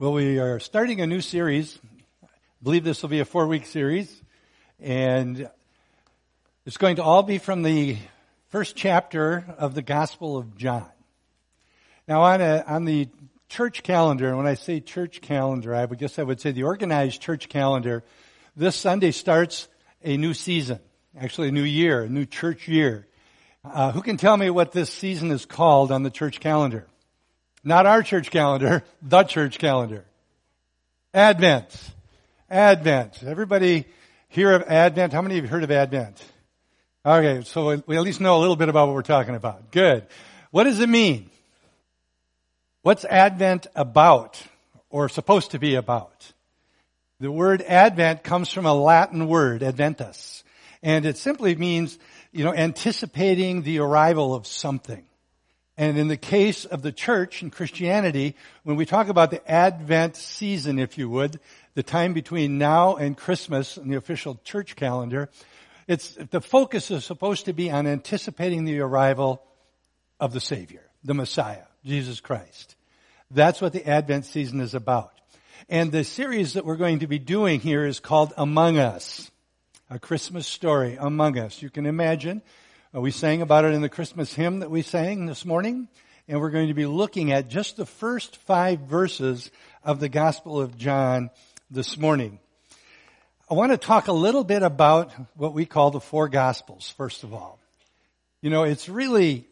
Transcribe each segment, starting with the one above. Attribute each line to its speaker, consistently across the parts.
Speaker 1: Well, we are starting a new series. I believe this will be a four week series. And it's going to all be from the first chapter of the Gospel of John. Now, on, a, on the church calendar, and when I say church calendar, I would guess I would say the organized church calendar, this Sunday starts a new season, actually a new year, a new church year. Uh, who can tell me what this season is called on the church calendar? Not our church calendar, the church calendar. Advent. Advent. Everybody hear of Advent? How many of you heard of Advent? Okay, so we at least know a little bit about what we're talking about. Good. What does it mean? What's Advent about or supposed to be about? The word Advent comes from a Latin word, adventus, and it simply means, you know, anticipating the arrival of something. And in the case of the church and Christianity, when we talk about the Advent season, if you would, the time between now and Christmas in the official church calendar, it's, the focus is supposed to be on anticipating the arrival of the Savior, the Messiah, Jesus Christ. That's what the Advent season is about. And the series that we're going to be doing here is called Among Us. A Christmas story among us. You can imagine Uh, we sang about it in the Christmas hymn that we sang this morning, and we're going to be looking at just the first five verses of the Gospel of John this morning. I want to talk a little bit about what we call the four Gospels, first of all. You know, it's really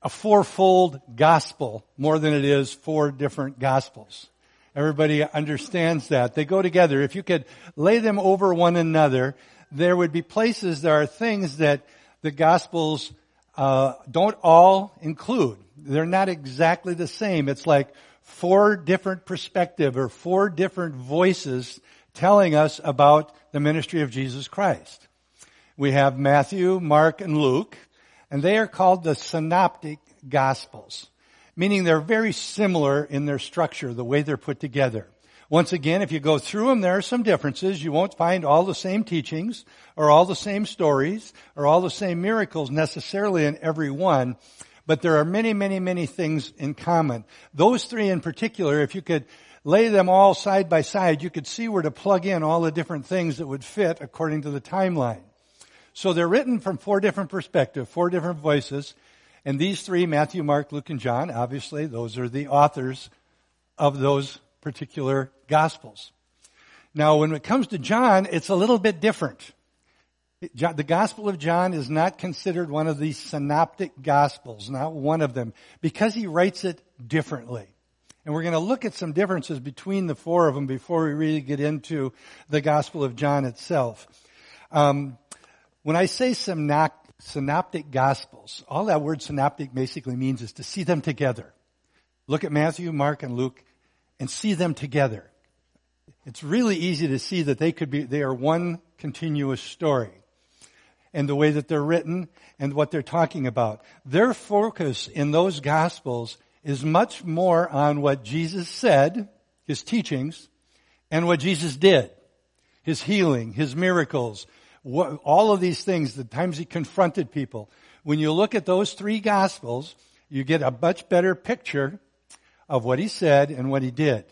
Speaker 1: a fourfold gospel more than it is four different gospels. Everybody understands that. They go together. If you could lay them over one another, there would be places, there are things that the Gospels uh, don't all include. They're not exactly the same. It's like four different perspective or four different voices telling us about the ministry of Jesus Christ. We have Matthew, Mark, and Luke, and they are called the synoptic gospels, meaning they're very similar in their structure, the way they're put together. Once again, if you go through them, there are some differences. You won't find all the same teachings or all the same stories or all the same miracles necessarily in every one, but there are many, many, many things in common. Those three in particular, if you could lay them all side by side, you could see where to plug in all the different things that would fit according to the timeline. So they're written from four different perspectives, four different voices, and these three, Matthew, Mark, Luke, and John, obviously, those are the authors of those particular gospels. Now, when it comes to John, it's a little bit different. The Gospel of John is not considered one of the synoptic Gospels, not one of them, because he writes it differently. And we're going to look at some differences between the four of them before we really get into the Gospel of John itself. Um, when I say synoptic Gospels, all that word synoptic basically means is to see them together. Look at Matthew, Mark, and Luke and see them together. It's really easy to see that they could be, they are one continuous story. And the way that they're written and what they're talking about. Their focus in those gospels is much more on what Jesus said, his teachings, and what Jesus did. His healing, his miracles, what, all of these things, the times he confronted people. When you look at those three gospels, you get a much better picture of what he said and what he did.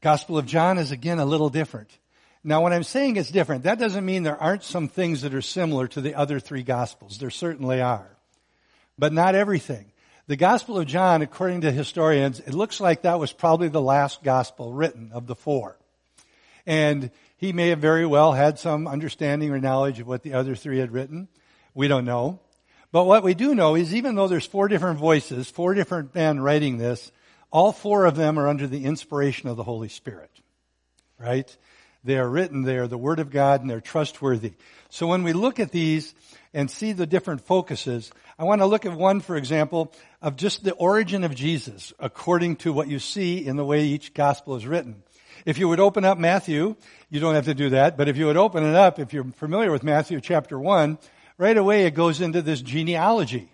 Speaker 1: Gospel of John is again a little different. Now when I'm saying it's different, that doesn't mean there aren't some things that are similar to the other three gospels. There certainly are. But not everything. The Gospel of John, according to historians, it looks like that was probably the last gospel written of the four. And he may have very well had some understanding or knowledge of what the other three had written. We don't know. But what we do know is even though there's four different voices, four different men writing this, all four of them are under the inspiration of the Holy Spirit. Right? They are written, they are the Word of God, and they're trustworthy. So when we look at these and see the different focuses, I want to look at one, for example, of just the origin of Jesus, according to what you see in the way each gospel is written. If you would open up Matthew, you don't have to do that, but if you would open it up, if you're familiar with Matthew chapter 1, right away it goes into this genealogy.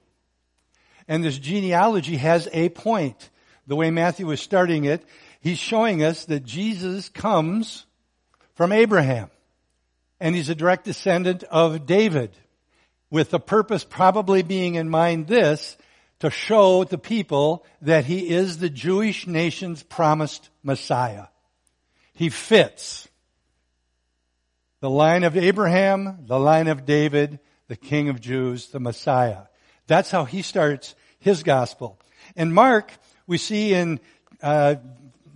Speaker 1: And this genealogy has a point. The way Matthew is starting it, he's showing us that Jesus comes from Abraham. And he's a direct descendant of David. With the purpose probably being in mind this, to show the people that he is the Jewish nation's promised Messiah. He fits the line of Abraham, the line of David, the King of Jews, the Messiah. That's how he starts his gospel. And Mark, we see in uh,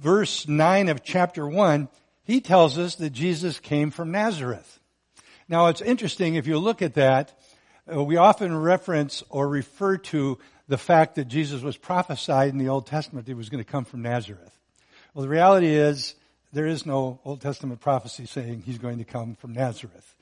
Speaker 1: verse 9 of chapter 1, he tells us that Jesus came from Nazareth. Now it's interesting if you look at that, uh, we often reference or refer to the fact that Jesus was prophesied in the Old Testament that he was going to come from Nazareth. Well, the reality is there is no Old Testament prophecy saying he's going to come from Nazareth.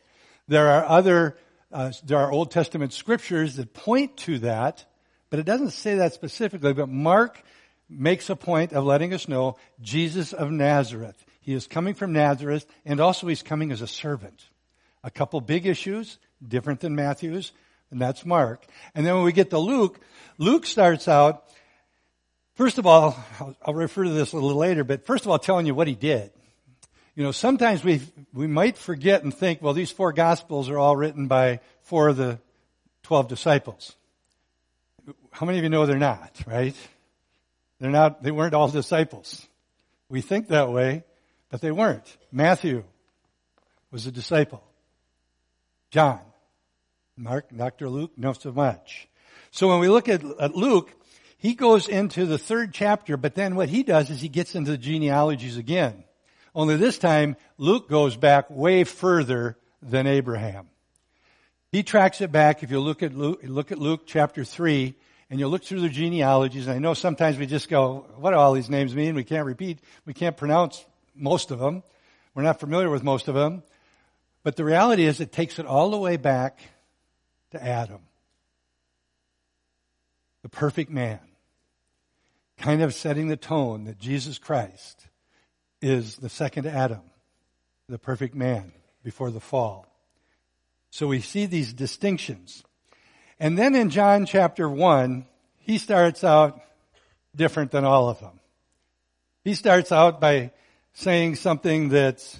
Speaker 1: There are other, uh, there are Old Testament scriptures that point to that, but it doesn't say that specifically. But Mark makes a point of letting us know Jesus of Nazareth. He is coming from Nazareth, and also he's coming as a servant. A couple big issues, different than Matthew's, and that's Mark. And then when we get to Luke, Luke starts out, first of all, I'll, I'll refer to this a little later, but first of all, telling you what he did. You know, sometimes we, we might forget and think, well, these four gospels are all written by four of the twelve disciples. How many of you know they're not, right? They're not, they weren't all disciples. We think that way, but they weren't. Matthew was a disciple. John. Mark, Dr. Luke, not so much. So when we look at, at Luke, he goes into the third chapter, but then what he does is he gets into the genealogies again. Only this time, Luke goes back way further than Abraham. He tracks it back. If you look at Luke, look at Luke chapter 3, and you look through the genealogies, and I know sometimes we just go, what do all these names mean? We can't repeat, we can't pronounce most of them. We're not familiar with most of them. But the reality is it takes it all the way back to Adam. The perfect man. Kind of setting the tone that Jesus Christ is the second Adam, the perfect man before the fall. So we see these distinctions. And then in John chapter 1, he starts out different than all of them. He starts out by saying something that's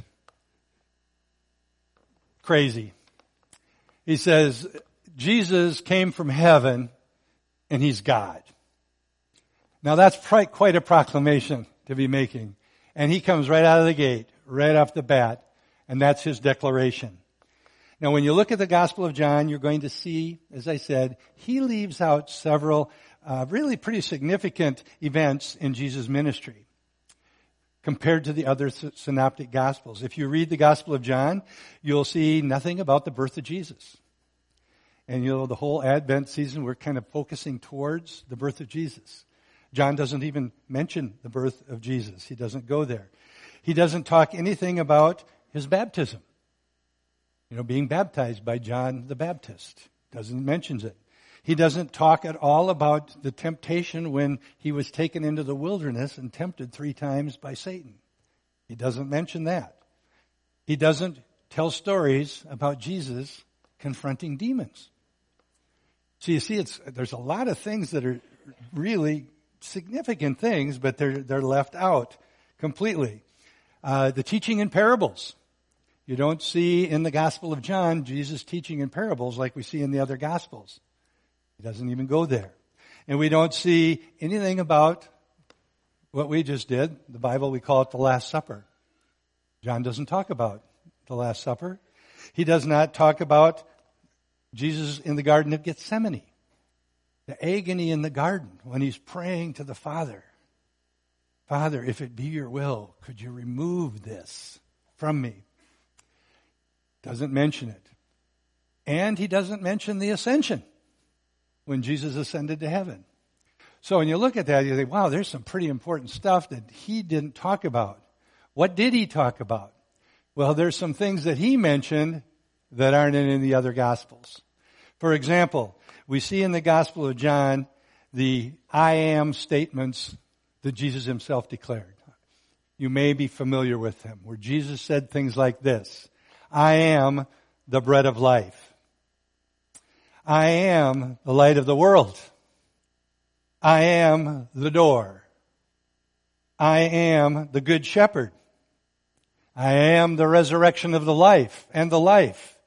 Speaker 1: crazy. He says, Jesus came from heaven and he's God. Now that's quite a proclamation to be making. And he comes right out of the gate, right off the bat, and that's his declaration. Now, when you look at the Gospel of John, you're going to see, as I said, he leaves out several uh, really pretty significant events in Jesus' ministry compared to the other synoptic Gospels. If you read the Gospel of John, you'll see nothing about the birth of Jesus. And you know, the whole Advent season, we're kind of focusing towards the birth of Jesus. John doesn't even mention the birth of Jesus. He doesn't go there. He doesn't talk anything about his baptism you know, being baptized by John the Baptist. Doesn't mentions it. He doesn't talk at all about the temptation when he was taken into the wilderness and tempted three times by Satan. He doesn't mention that. He doesn't tell stories about Jesus confronting demons. So you see, it's, there's a lot of things that are really significant things, but they're, they're left out completely. Uh, the teaching in parables. You don't see in the Gospel of John Jesus teaching in parables like we see in the other Gospels. He doesn't even go there. And we don't see anything about what we just did. The Bible, we call it the Last Supper. John doesn't talk about the Last Supper. He does not talk about Jesus in the Garden of Gethsemane. The agony in the garden when he's praying to the Father. Father, if it be your will, could you remove this from me? Doesn't mention it. And he doesn't mention the ascension when Jesus ascended to heaven. So when you look at that, you think, wow, there's some pretty important stuff that he didn't talk about. What did he talk about? Well, there's some things that he mentioned that aren't in any other gospels. For example, we see in the Gospel of John the I am statements that Jesus himself declared. You may be familiar with them, where Jesus said things like this. I am the bread of life. I am the light of the world. I am the door. I am the good shepherd. I am the resurrection of the life and the life.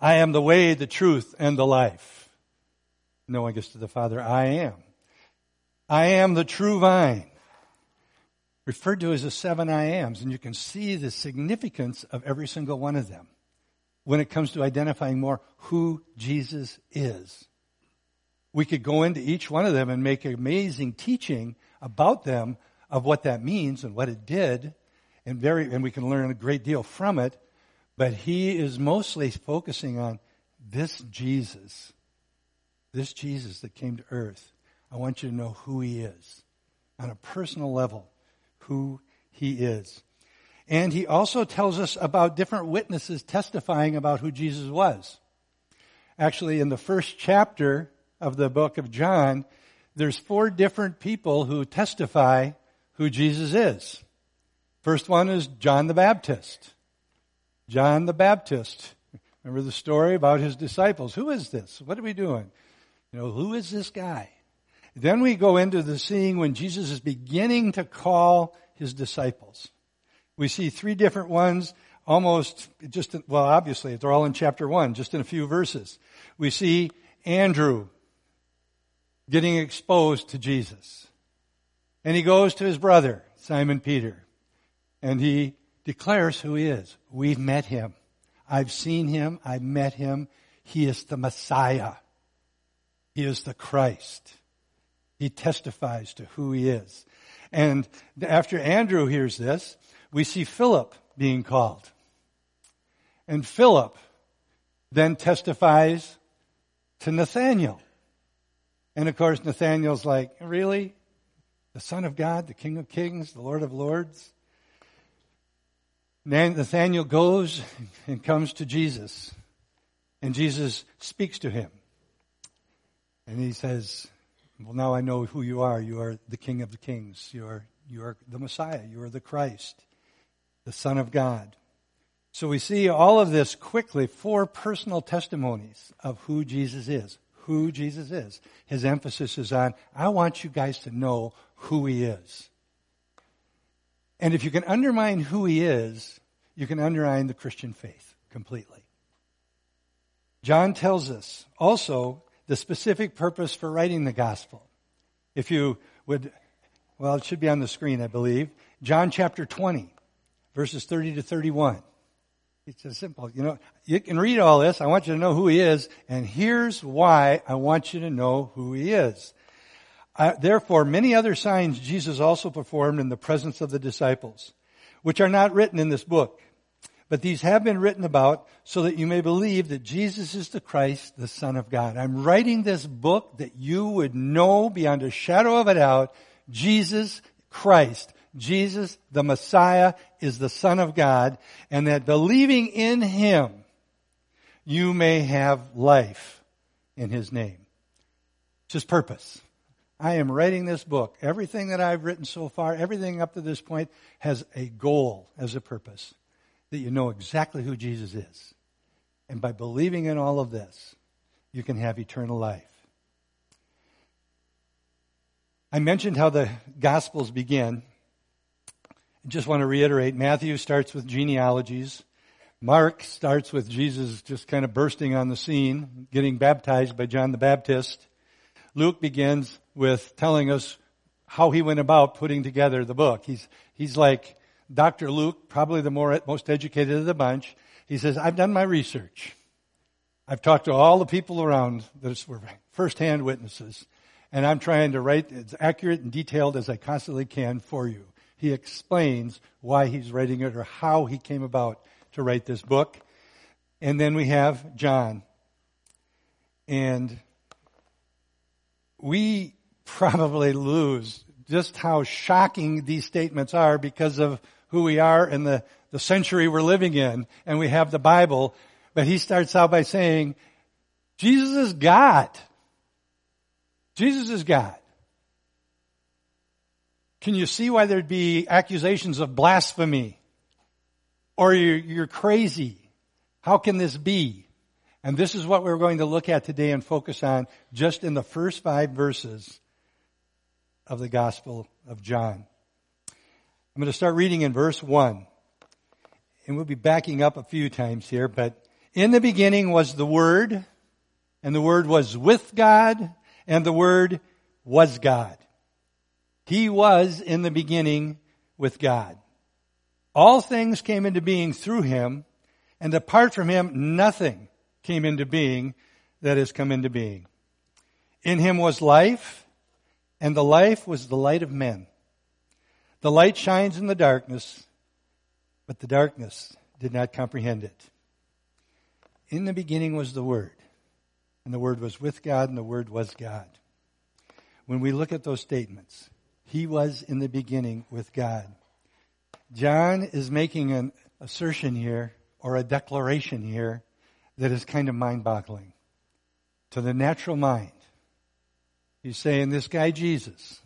Speaker 1: I am the way, the truth, and the life. No, I guess to the Father, I am. I am the true vine. Referred to as the seven I ams, and you can see the significance of every single one of them when it comes to identifying more who Jesus is. We could go into each one of them and make amazing teaching about them of what that means and what it did, and very, and we can learn a great deal from it. But he is mostly focusing on this Jesus, this Jesus that came to earth. I want you to know who he is on a personal level, who he is. And he also tells us about different witnesses testifying about who Jesus was. Actually, in the first chapter of the book of John, there's four different people who testify who Jesus is. First one is John the Baptist. John the Baptist. Remember the story about his disciples. Who is this? What are we doing? You know, who is this guy? Then we go into the scene when Jesus is beginning to call his disciples. We see three different ones almost just, well, obviously, they're all in chapter one, just in a few verses. We see Andrew getting exposed to Jesus. And he goes to his brother, Simon Peter, and he declares who he is. We've met him. I've seen him. I've met him. He is the Messiah. He is the Christ. He testifies to who he is. And after Andrew hears this, we see Philip being called. And Philip then testifies to Nathaniel. And of course, Nathaniel's like, really? The Son of God, the King of Kings, the Lord of Lords? Nathaniel goes and comes to Jesus. And Jesus speaks to him. And he says, Well, now I know who you are. You are the King of the Kings. You are, you are the Messiah. You are the Christ, the Son of God. So we see all of this quickly, four personal testimonies of who Jesus is. Who Jesus is. His emphasis is on, I want you guys to know who he is. And if you can undermine who he is, you can undermine the Christian faith completely. John tells us also the specific purpose for writing the gospel. If you would, well, it should be on the screen, I believe. John chapter 20, verses 30 to 31. It's just simple. You know, you can read all this. I want you to know who he is. And here's why I want you to know who he is. Uh, therefore, many other signs Jesus also performed in the presence of the disciples, which are not written in this book. But these have been written about so that you may believe that Jesus is the Christ, the Son of God. I'm writing this book that you would know beyond a shadow of a doubt Jesus Christ, Jesus the Messiah is the Son of God, and that believing in Him, you may have life in His name. It's His purpose. I am writing this book. Everything that I've written so far, everything up to this point, has a goal as a purpose that you know exactly who Jesus is. And by believing in all of this, you can have eternal life. I mentioned how the Gospels begin. I just want to reiterate Matthew starts with genealogies. Mark starts with Jesus just kind of bursting on the scene, getting baptized by John the Baptist. Luke begins with telling us how he went about putting together the book. He's, he's like Dr. Luke, probably the more, most educated of the bunch. He says, I've done my research. I've talked to all the people around that were firsthand witnesses, and I'm trying to write as accurate and detailed as I constantly can for you. He explains why he's writing it or how he came about to write this book. And then we have John. And we probably lose just how shocking these statements are because of who we are and the, the century we're living in. And we have the Bible. But he starts out by saying, Jesus is God. Jesus is God. Can you see why there'd be accusations of blasphemy? Or you're, you're crazy. How can this be? And this is what we're going to look at today and focus on just in the first five verses of the Gospel of John. I'm going to start reading in verse 1. And we'll be backing up a few times here, but in the beginning was the Word, and the Word was with God, and the Word was God. He was in the beginning with God. All things came into being through him, and apart from him, nothing came into being that has come into being. In him was life, and the life was the light of men. The light shines in the darkness, but the darkness did not comprehend it. In the beginning was the Word, and the Word was with God, and the Word was God. When we look at those statements, He was in the beginning with God. John is making an assertion here, or a declaration here, that is kind of mind boggling to the natural mind. He's saying this guy Jesus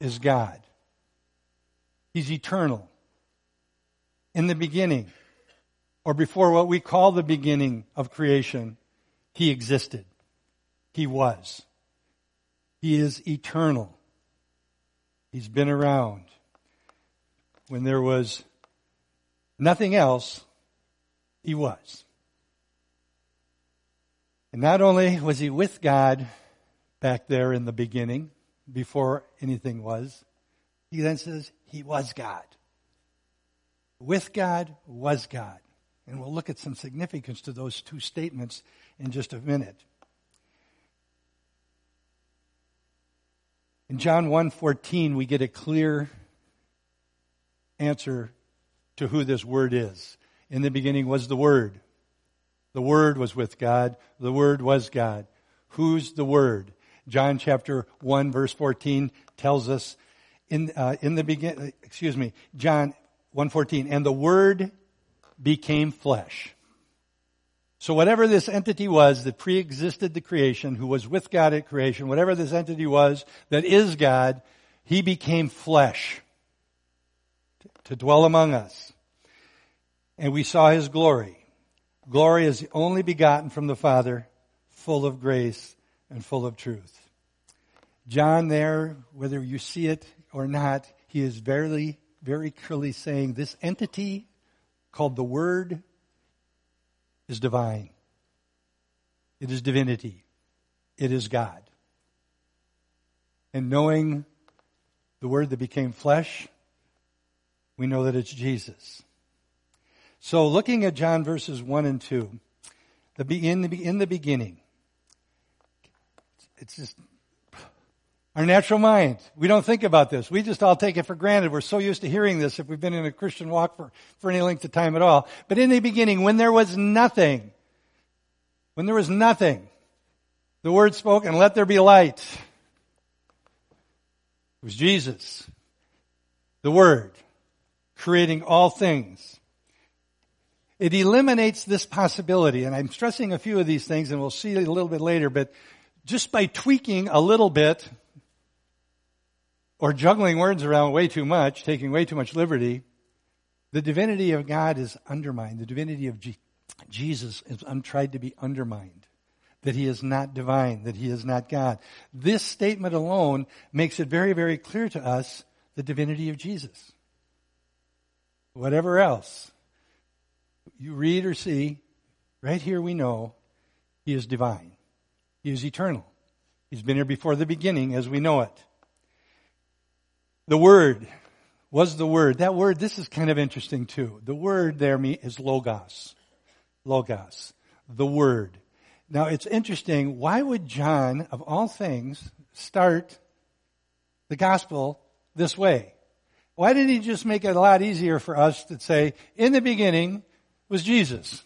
Speaker 1: is God. He's eternal. In the beginning, or before what we call the beginning of creation, He existed. He was. He is eternal. He's been around. When there was nothing else, He was. And not only was He with God back there in the beginning, before anything was, He then says, He was God. With God was God. And we'll look at some significance to those two statements in just a minute. In John 1:14 we get a clear answer to who this word is. In the beginning was the word. The word was with God. The word was God. Who's the word? John chapter 1 verse 14 tells us in uh, in the beginning, excuse me John 1:14 and the word became flesh. So whatever this entity was that pre-existed the creation, who was with God at creation, whatever this entity was that is God, he became flesh to dwell among us. And we saw his glory. Glory is only begotten from the Father, full of grace and full of truth. John there, whether you see it or not, he is very, very clearly saying this entity called the Word is divine. It is divinity. It is God. And knowing the Word that became flesh, we know that it's Jesus. So looking at John verses 1 and 2, the, in, the, in the beginning, it's just our natural mind. We don't think about this. We just all take it for granted. We're so used to hearing this if we've been in a Christian walk for, for any length of time at all. But in the beginning, when there was nothing, when there was nothing, the word spoke and let there be light. It was Jesus. The word. Creating all things. It eliminates this possibility, and I'm stressing a few of these things and we'll see a little bit later, but just by tweaking a little bit, or juggling words around way too much, taking way too much liberty, the divinity of God is undermined. The divinity of Jesus is tried to be undermined. That he is not divine, that he is not God. This statement alone makes it very, very clear to us the divinity of Jesus. Whatever else you read or see, right here we know he is divine. He is eternal. He's been here before the beginning as we know it. The word was the word. That word, this is kind of interesting too. The word there is logos. Logos. The word. Now it's interesting. Why would John, of all things, start the gospel this way? Why didn't he just make it a lot easier for us to say, in the beginning was Jesus?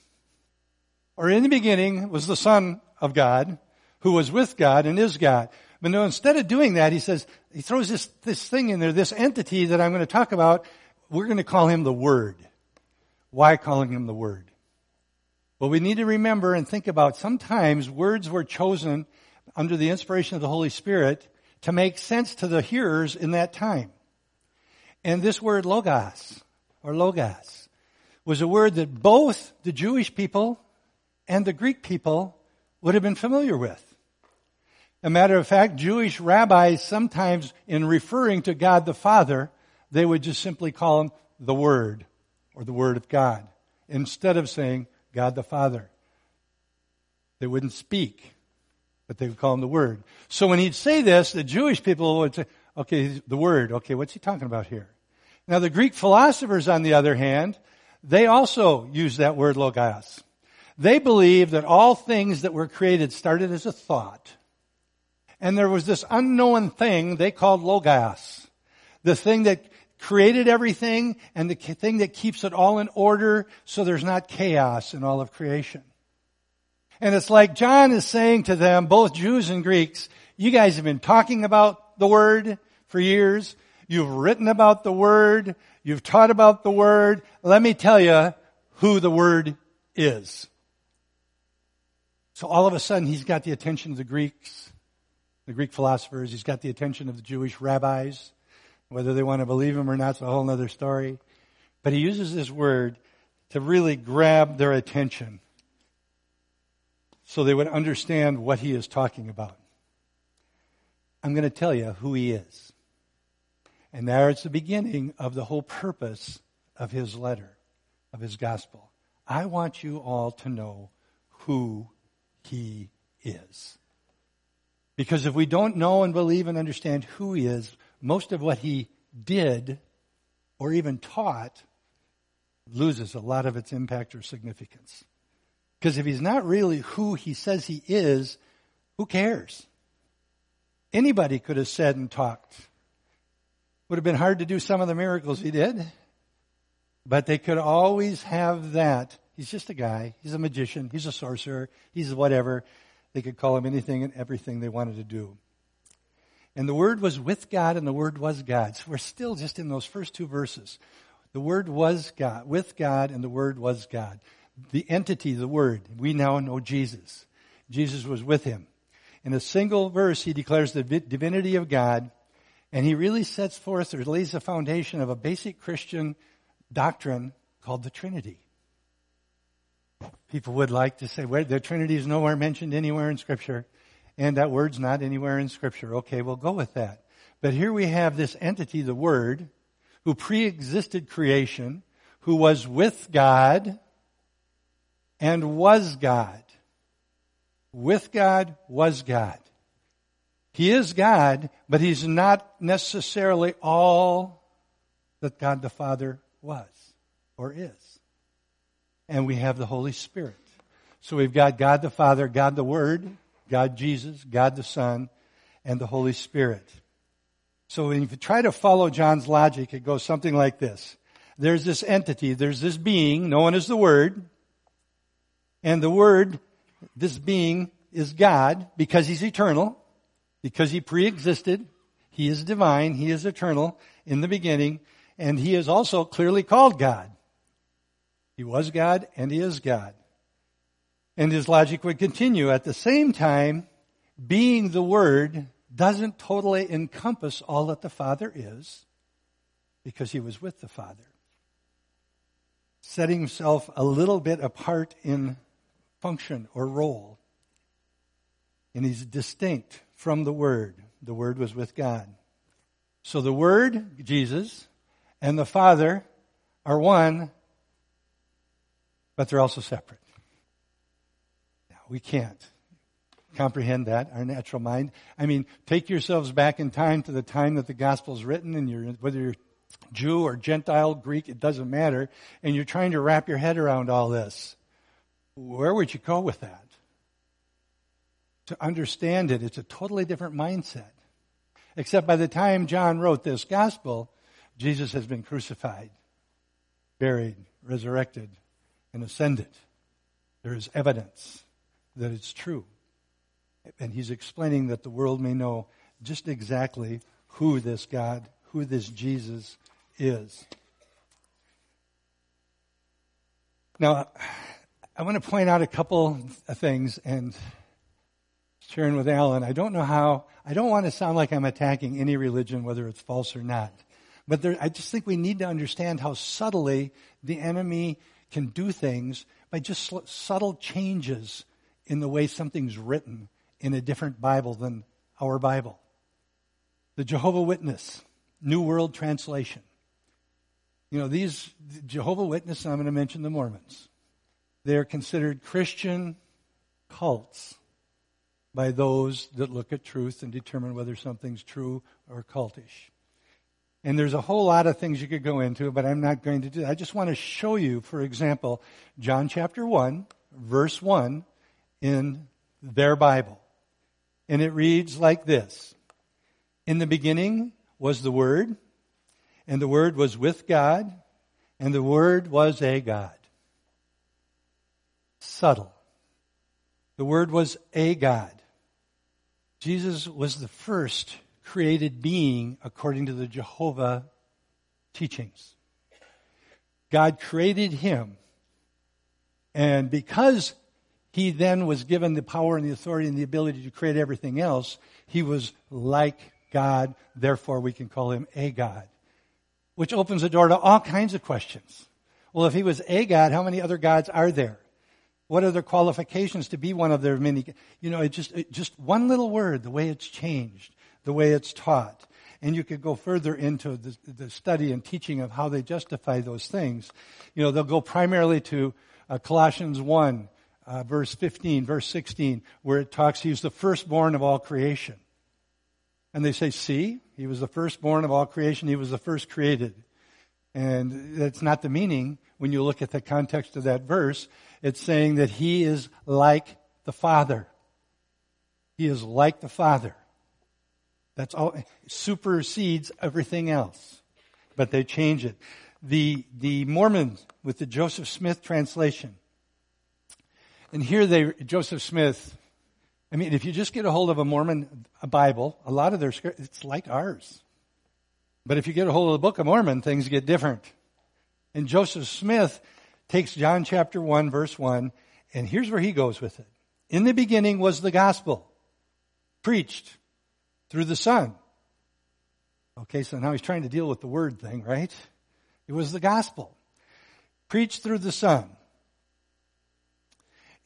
Speaker 1: Or in the beginning was the Son of God, who was with God and is God. But no, instead of doing that, he says, he throws this, this thing in there, this entity that I'm going to talk about. We're going to call him the Word. Why calling him the Word? Well, we need to remember and think about sometimes words were chosen under the inspiration of the Holy Spirit to make sense to the hearers in that time. And this word logos, or logos, was a word that both the Jewish people and the Greek people would have been familiar with. A matter of fact, Jewish rabbis sometimes, in referring to God the Father, they would just simply call him the Word or the Word of God instead of saying God the Father. They wouldn't speak but they would call him the Word. So when he'd say this, the Jewish people would say, okay, the Word, okay, what's he talking about here? Now the Greek philosophers, on the other hand, they also use that word logos. They believe that all things that were created started as a thought. And there was this unknown thing they called logos. The thing that created everything and the thing that keeps it all in order so there's not chaos in all of creation. And it's like John is saying to them, both Jews and Greeks, you guys have been talking about the Word for years. You've written about the Word. You've taught about the Word. Let me tell you who the Word is. So all of a sudden he's got the attention of the Greeks, the Greek philosophers. He's got the attention of the Jewish rabbis. Whether they want to believe him or not is a whole other story. But he uses this word to really grab their attention so they would understand what he is talking about. I'm going to tell you who he is. And there it's the beginning of the whole purpose of his letter, of his gospel. I want you all to know who he is. Because if we don't know and believe and understand who he is, most of what he did or even taught loses a lot of its impact or significance. Because if he's not really who he says he is, who cares? Anybody could have said and talked. Would have been hard to do some of the miracles he did. But they could always have that. He's just a guy. He's a magician. He's a sorcerer. He's whatever. They could call him anything and everything they wanted to do. And the Word was with God and the Word was God. So we're still just in those first two verses. The Word was God, with God and the Word was God. The entity, the Word, we now know Jesus. Jesus was with him. In a single verse, he declares the divinity of God and he really sets forth or lays the foundation of a basic Christian doctrine called the Trinity. People would like to say, well, the Trinity is nowhere mentioned anywhere in Scripture. And that word's not anywhere in Scripture. Okay, we'll go with that. But here we have this entity, the Word, who pre-existed creation, who was with God, and was God. With God, was God. He is God, but He's not necessarily all that God the Father was or is. And we have the Holy Spirit. So we've got God the Father, God the Word, God Jesus, God the Son, and the Holy Spirit. So if you try to follow John's logic, it goes something like this. There's this entity, there's this being known as the Word, and the Word, this being, is God because He's eternal, because He pre-existed, He is divine, He is eternal in the beginning, and He is also clearly called God. He was God and He is God. And his logic would continue. At the same time, being the Word doesn't totally encompass all that the Father is because he was with the Father. Setting himself a little bit apart in function or role. And he's distinct from the Word. The Word was with God. So the Word, Jesus, and the Father are one, but they're also separate. Now, We can't comprehend that, our natural mind. I mean, take yourselves back in time to the time that the gospel is written and you're, whether you're Jew or Gentile, Greek, it doesn't matter, and you're trying to wrap your head around all this. Where would you go with that? To understand it, it's a totally different mindset. Except by the time John wrote this gospel, Jesus has been crucified, buried, resurrected, and ascended. There is evidence that it's true. And he's explaining that the world may know just exactly who this God, who this Jesus is. Now, I want to point out a couple of things and sharing with Alan. I don't know how, I don't want to sound like I'm attacking any religion, whether it's false or not. But there, I just think we need to understand how subtly the enemy can do things by just subtle changes in the way something's written in a different Bible than our Bible. The Jehovah Witness, New World Translation. You know, these Jehovah Witness, I'm going to mention the Mormons. They're considered Christian cults by those that look at truth and determine whether something's true or cultish. And there's a whole lot of things you could go into, but I'm not going to do that. I just want to show you, for example, John chapter 1, verse 1 in their Bible. And it reads like this. In the beginning was the Word, and the Word was with God, and the Word was a God. Subtle. The Word was a God. Jesus was the first created being according to the Jehovah teachings. God created him. And because he then was given the power and the authority and the ability to create everything else, he was like God. Therefore, we can call him a God, which opens the door to all kinds of questions. Well, if he was a God, how many other gods are there? What are their qualifications to be one of their many? You know, it just, it just one little word, the way it's changed, the way it's taught. And you could go further into the, the study and teaching of how they justify those things. You know, they'll go primarily to uh, Colossians 1, uh, verse 15, verse 16, where it talks, he's the firstborn of all creation. And they say, see, he was the firstborn of all creation. He was the first created. And that's not the meaning when you look at the context of that verse. It's saying that he is like the Father. He is like the Father. That's all, supersedes everything else. But they change it. The, the Mormons with the Joseph Smith translation. And here they, Joseph Smith, I mean, if you just get a hold of a Mormon a Bible, a lot of their it's like ours. But if you get a hold of the Book of Mormon, things get different. And Joseph Smith takes John chapter 1, verse 1, and here's where he goes with it. In the beginning was the gospel, preached through the Son. Okay, so now he's trying to deal with the word thing, right? It was the gospel, preached through the Son.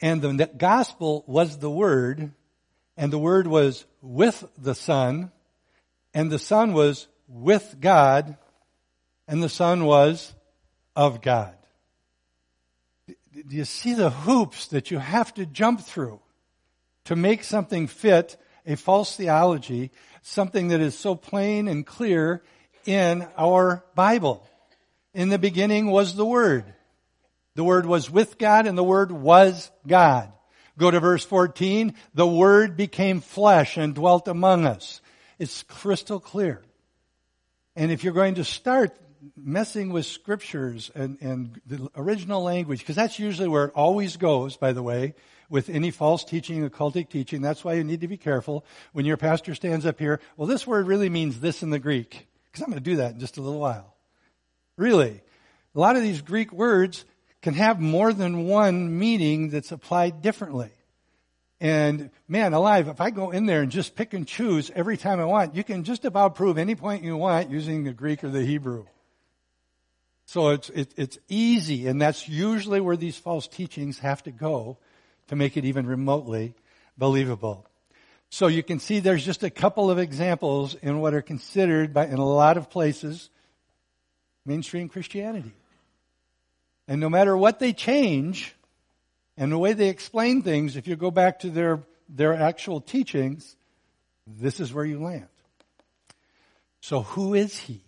Speaker 1: And the gospel was the word, and the word was with the Son, and the Son was with God, and the Son was of God. Do you see the hoops that you have to jump through to make something fit a false theology, something that is so plain and clear in our Bible? In the beginning was the Word. The Word was with God and the Word was God. Go to verse 14. The Word became flesh and dwelt among us. It's crystal clear. And if you're going to start messing with scriptures and, and the original language, because that's usually where it always goes, by the way, with any false teaching, occultic teaching. That's why you need to be careful when your pastor stands up here. Well, this word really means this in the Greek, because I'm going to do that in just a little while. Really. A lot of these Greek words can have more than one meaning that's applied differently. And man alive, if I go in there and just pick and choose every time I want, you can just about prove any point you want using the Greek or the Hebrew. So it's, it, it's easy, and that's usually where these false teachings have to go to make it even remotely believable. So you can see there's just a couple of examples in what are considered by, in a lot of places, mainstream Christianity. And no matter what they change, and the way they explain things, if you go back to their, their actual teachings, this is where you land. So who is he?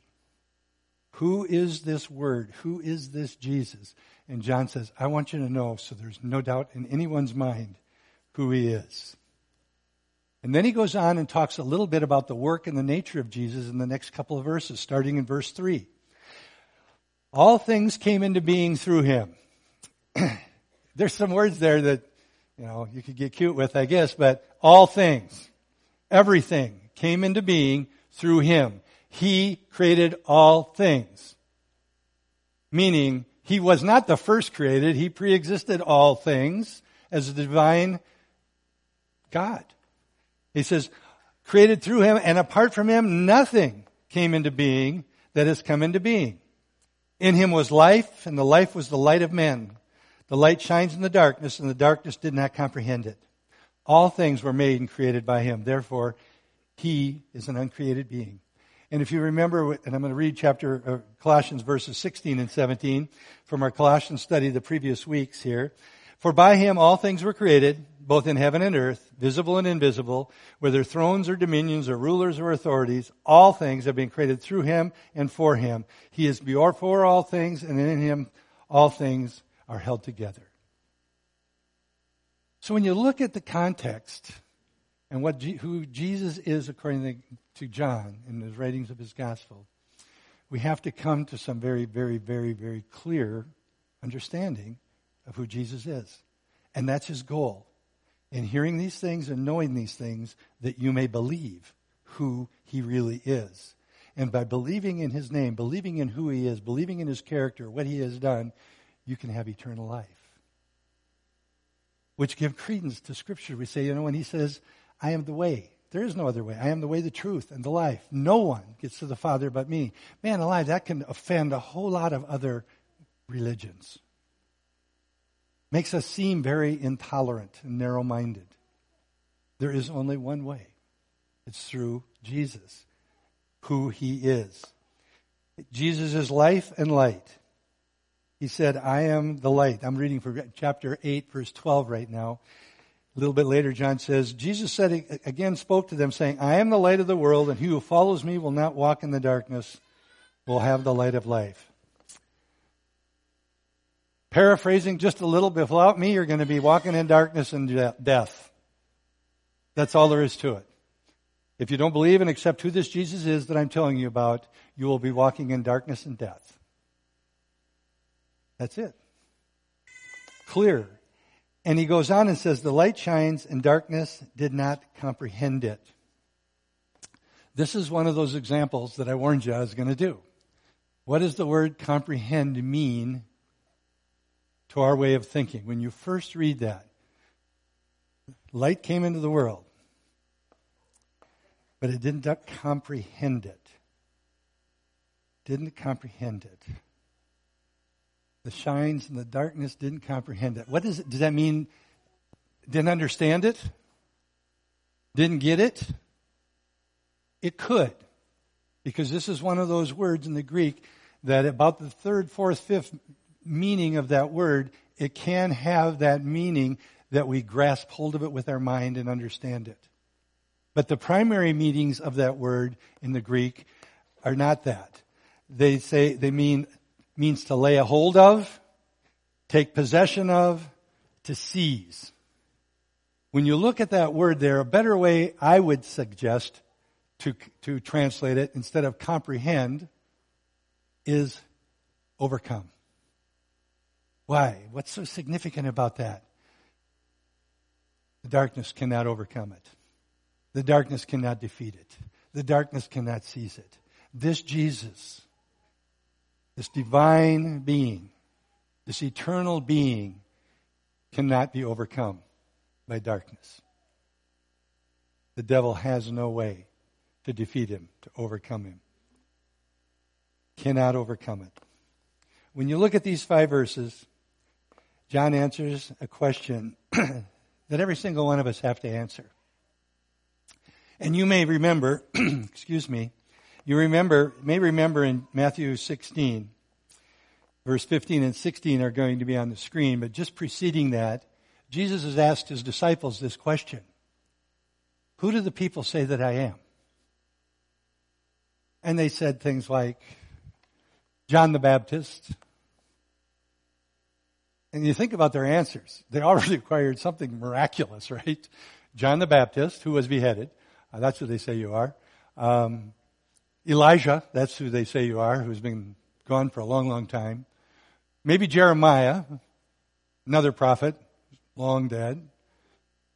Speaker 1: Who is this word? Who is this Jesus? And John says, I want you to know so there's no doubt in anyone's mind who he is. And then he goes on and talks a little bit about the work and the nature of Jesus in the next couple of verses, starting in verse 3. All things came into being through him. There's some words there that, you know, you could get cute with, I guess, but all things, everything came into being through him. He created all things. Meaning, he was not the first created, he preexisted all things as a divine God. He says, created through him, and apart from him, nothing came into being that has come into being. In him was life, and the life was the light of men. The light shines in the darkness, and the darkness did not comprehend it. All things were made and created by him. Therefore, he is an uncreated being. And if you remember, and I'm going to read chapter uh, Colossians verses 16 and 17 from our Colossians study the previous weeks here. For by him all things were created both in heaven and earth, visible and invisible, whether thrones or dominions or rulers or authorities, all things have been created through him and for him. He is before all things, and in him all things are held together. So when you look at the context and what who Jesus is according to John in his writings of his gospel, we have to come to some very, very, very, very clear understanding of who Jesus is. And that's his goal. In hearing these things and knowing these things, that you may believe who he really is. And by believing in his name, believing in who he is, believing in his character, what he has done, you can have eternal life. Which give credence to scripture. We say, you know, when he says, I am the way, there is no other way. I am the way, the truth, and the life. No one gets to the Father but me. Man alive, that can offend a whole lot of other religions. Makes us seem very intolerant and narrow minded. There is only one way it's through Jesus, who he is. Jesus is life and light. He said, I am the light. I'm reading from chapter 8, verse 12 right now. A little bit later, John says, Jesus said again, spoke to them, saying, I am the light of the world, and he who follows me will not walk in the darkness, will have the light of life. Paraphrasing just a little bit, without me, you're going to be walking in darkness and death. That's all there is to it. If you don't believe and accept who this Jesus is that I'm telling you about, you will be walking in darkness and death. That's it. Clear. And he goes on and says, The light shines and darkness did not comprehend it. This is one of those examples that I warned you I was going to do. What does the word comprehend mean to our way of thinking? When you first read that, light came into the world, but it didn't comprehend it. Didn't comprehend it the shines and the darkness didn't comprehend it. What does it, does that mean? Didn't understand it? Didn't get it? It could. Because this is one of those words in the Greek that about the third, fourth, fifth meaning of that word, it can have that meaning that we grasp hold of it with our mind and understand it. But the primary meanings of that word in the Greek are not that. They say, they mean means to lay a hold of, take possession of, to seize. When you look at that word there, a better way I would suggest to, to translate it instead of comprehend is overcome. Why? What's so significant about that? The darkness cannot overcome it. The darkness cannot defeat it. The darkness cannot seize it. This Jesus this divine being, this eternal being, cannot be overcome by darkness. The devil has no way to defeat him, to overcome him. Cannot overcome it. When you look at these five verses, John answers a question that every single one of us have to answer. And you may remember, excuse me, you remember, may remember in Matthew 16, verse 15 and 16 are going to be on the screen, but just preceding that, Jesus has asked his disciples this question. Who do the people say that I am? And they said things like, John the Baptist. And you think about their answers. They already acquired something miraculous, right? John the Baptist, who was beheaded. Uh, that's who they say you are. Um, Elijah, that's who they say you are, who's been gone for a long, long time. Maybe Jeremiah, another prophet, long dead.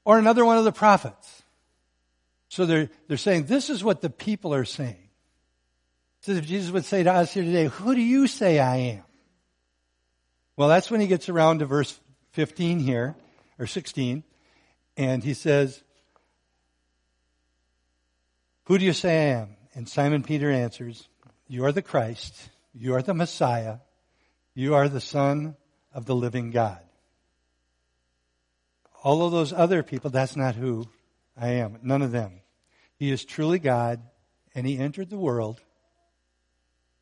Speaker 1: Or another one of the prophets. So they're, they're saying, this is what the people are saying. So if Jesus would say to us here today, who do you say I am? Well, that's when he gets around to verse 15 here, or 16, and he says, Who do you say I am? And Simon Peter answers, You are the Christ, you are the Messiah, you are the Son of the living God. All of those other people, that's not who I am. None of them. He is truly God, and He entered the world,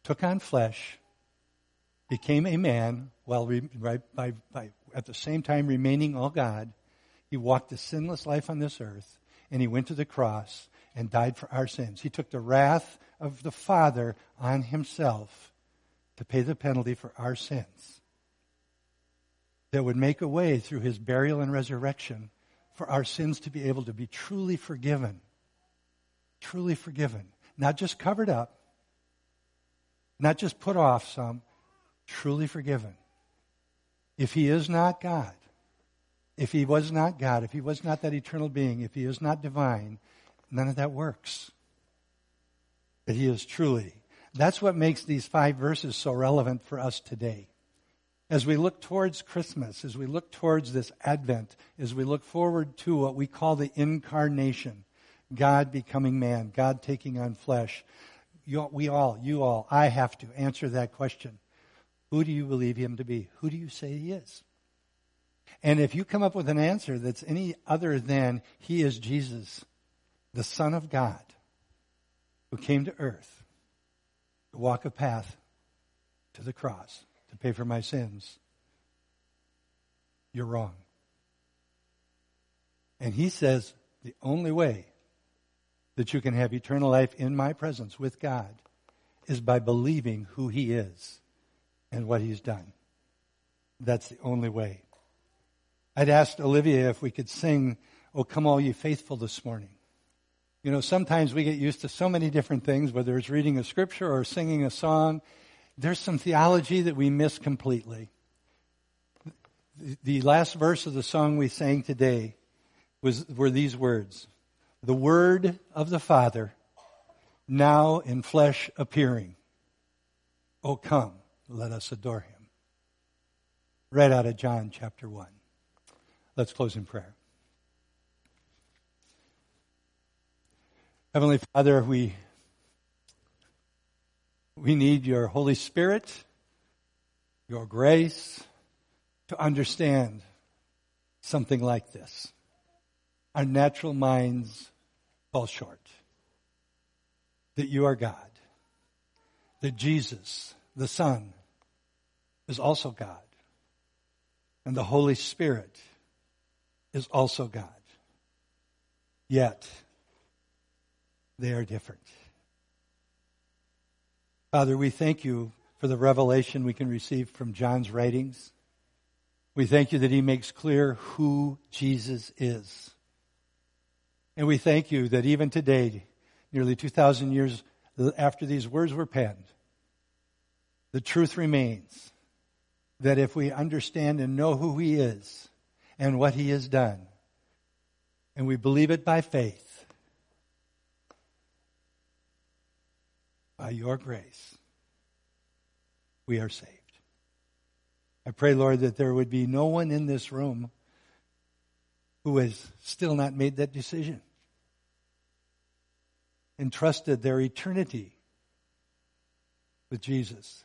Speaker 1: took on flesh, became a man while re, right, by, by, at the same time remaining all God. He walked a sinless life on this earth, and he went to the cross and died for our sins. He took the wrath of the Father on himself to pay the penalty for our sins. That would make a way through his burial and resurrection for our sins to be able to be truly forgiven. Truly forgiven. Not just covered up, not just put off some, truly forgiven. If he is not God, if he was not God, if he was not that eternal being, if he is not divine, none of that works. But he is truly. That's what makes these five verses so relevant for us today. As we look towards Christmas, as we look towards this Advent, as we look forward to what we call the incarnation, God becoming man, God taking on flesh, you, we all, you all, I have to answer that question. Who do you believe him to be? Who do you say he is? And if you come up with an answer that's any other than he is Jesus, the Son of God, who came to earth to walk a path to the cross to pay for my sins, you're wrong. And he says the only way that you can have eternal life in my presence with God is by believing who he is and what he's done. That's the only way. I'd asked Olivia if we could sing, Oh, come all you faithful this morning. You know, sometimes we get used to so many different things, whether it's reading a scripture or singing a song. There's some theology that we miss completely. The last verse of the song we sang today was, were these words. The word of the Father, now in flesh appearing. Oh, come, let us adore him. Right out of John chapter 1. Let's close in prayer. Heavenly Father, we, we need your Holy Spirit, your grace to understand something like this. Our natural minds fall short. That you are God. That Jesus, the Son, is also God. And the Holy Spirit is also God. Yet, they are different. Father, we thank you for the revelation we can receive from John's writings. We thank you that he makes clear who Jesus is. And we thank you that even today, nearly 2,000 years after these words were penned, the truth remains that if we understand and know who he is, and what he has done. And we believe it by faith. By your grace, we are saved. I pray, Lord, that there would be no one in this room who has still not made that decision and trusted their eternity with Jesus.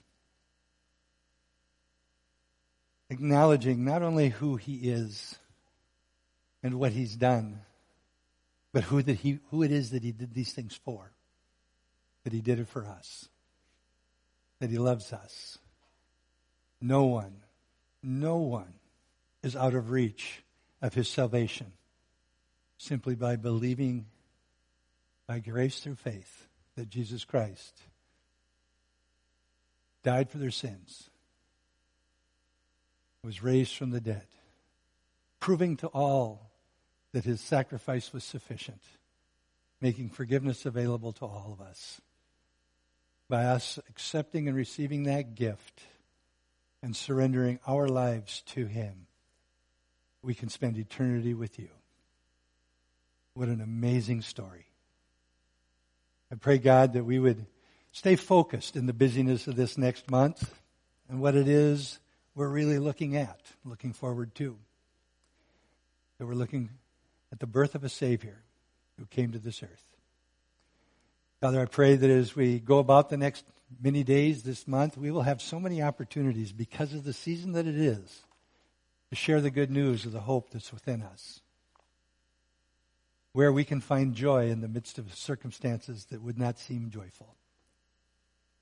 Speaker 1: acknowledging not only who he is and what he's done, but who, that he, who it is that he did these things for. That he did it for us. That he loves us. No one, no one is out of reach of his salvation simply by believing by grace through faith that Jesus Christ died for their sins was raised from the dead, proving to all that his sacrifice was sufficient, making forgiveness available to all of us. By us accepting and receiving that gift and surrendering our lives to him, we can spend eternity with you. What an amazing story. I pray, God, that we would stay focused in the busyness of this next month and what it is we're really looking at, looking forward to. That we're looking at the birth of a Savior who came to this earth. Father, I pray that as we go about the next many days this month, we will have so many opportunities because of the season that it is to share the good news of the hope that's within us. Where we can find joy in the midst of circumstances that would not seem joyful.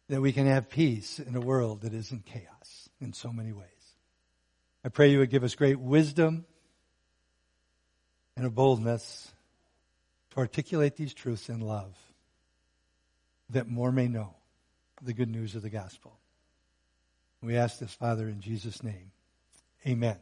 Speaker 1: That we can have peace in a world that is in chaos in so many ways. I pray you would give us great wisdom and a boldness to articulate these truths in love that more may know the good news of the gospel. We ask this, Father, in Jesus' name. Amen.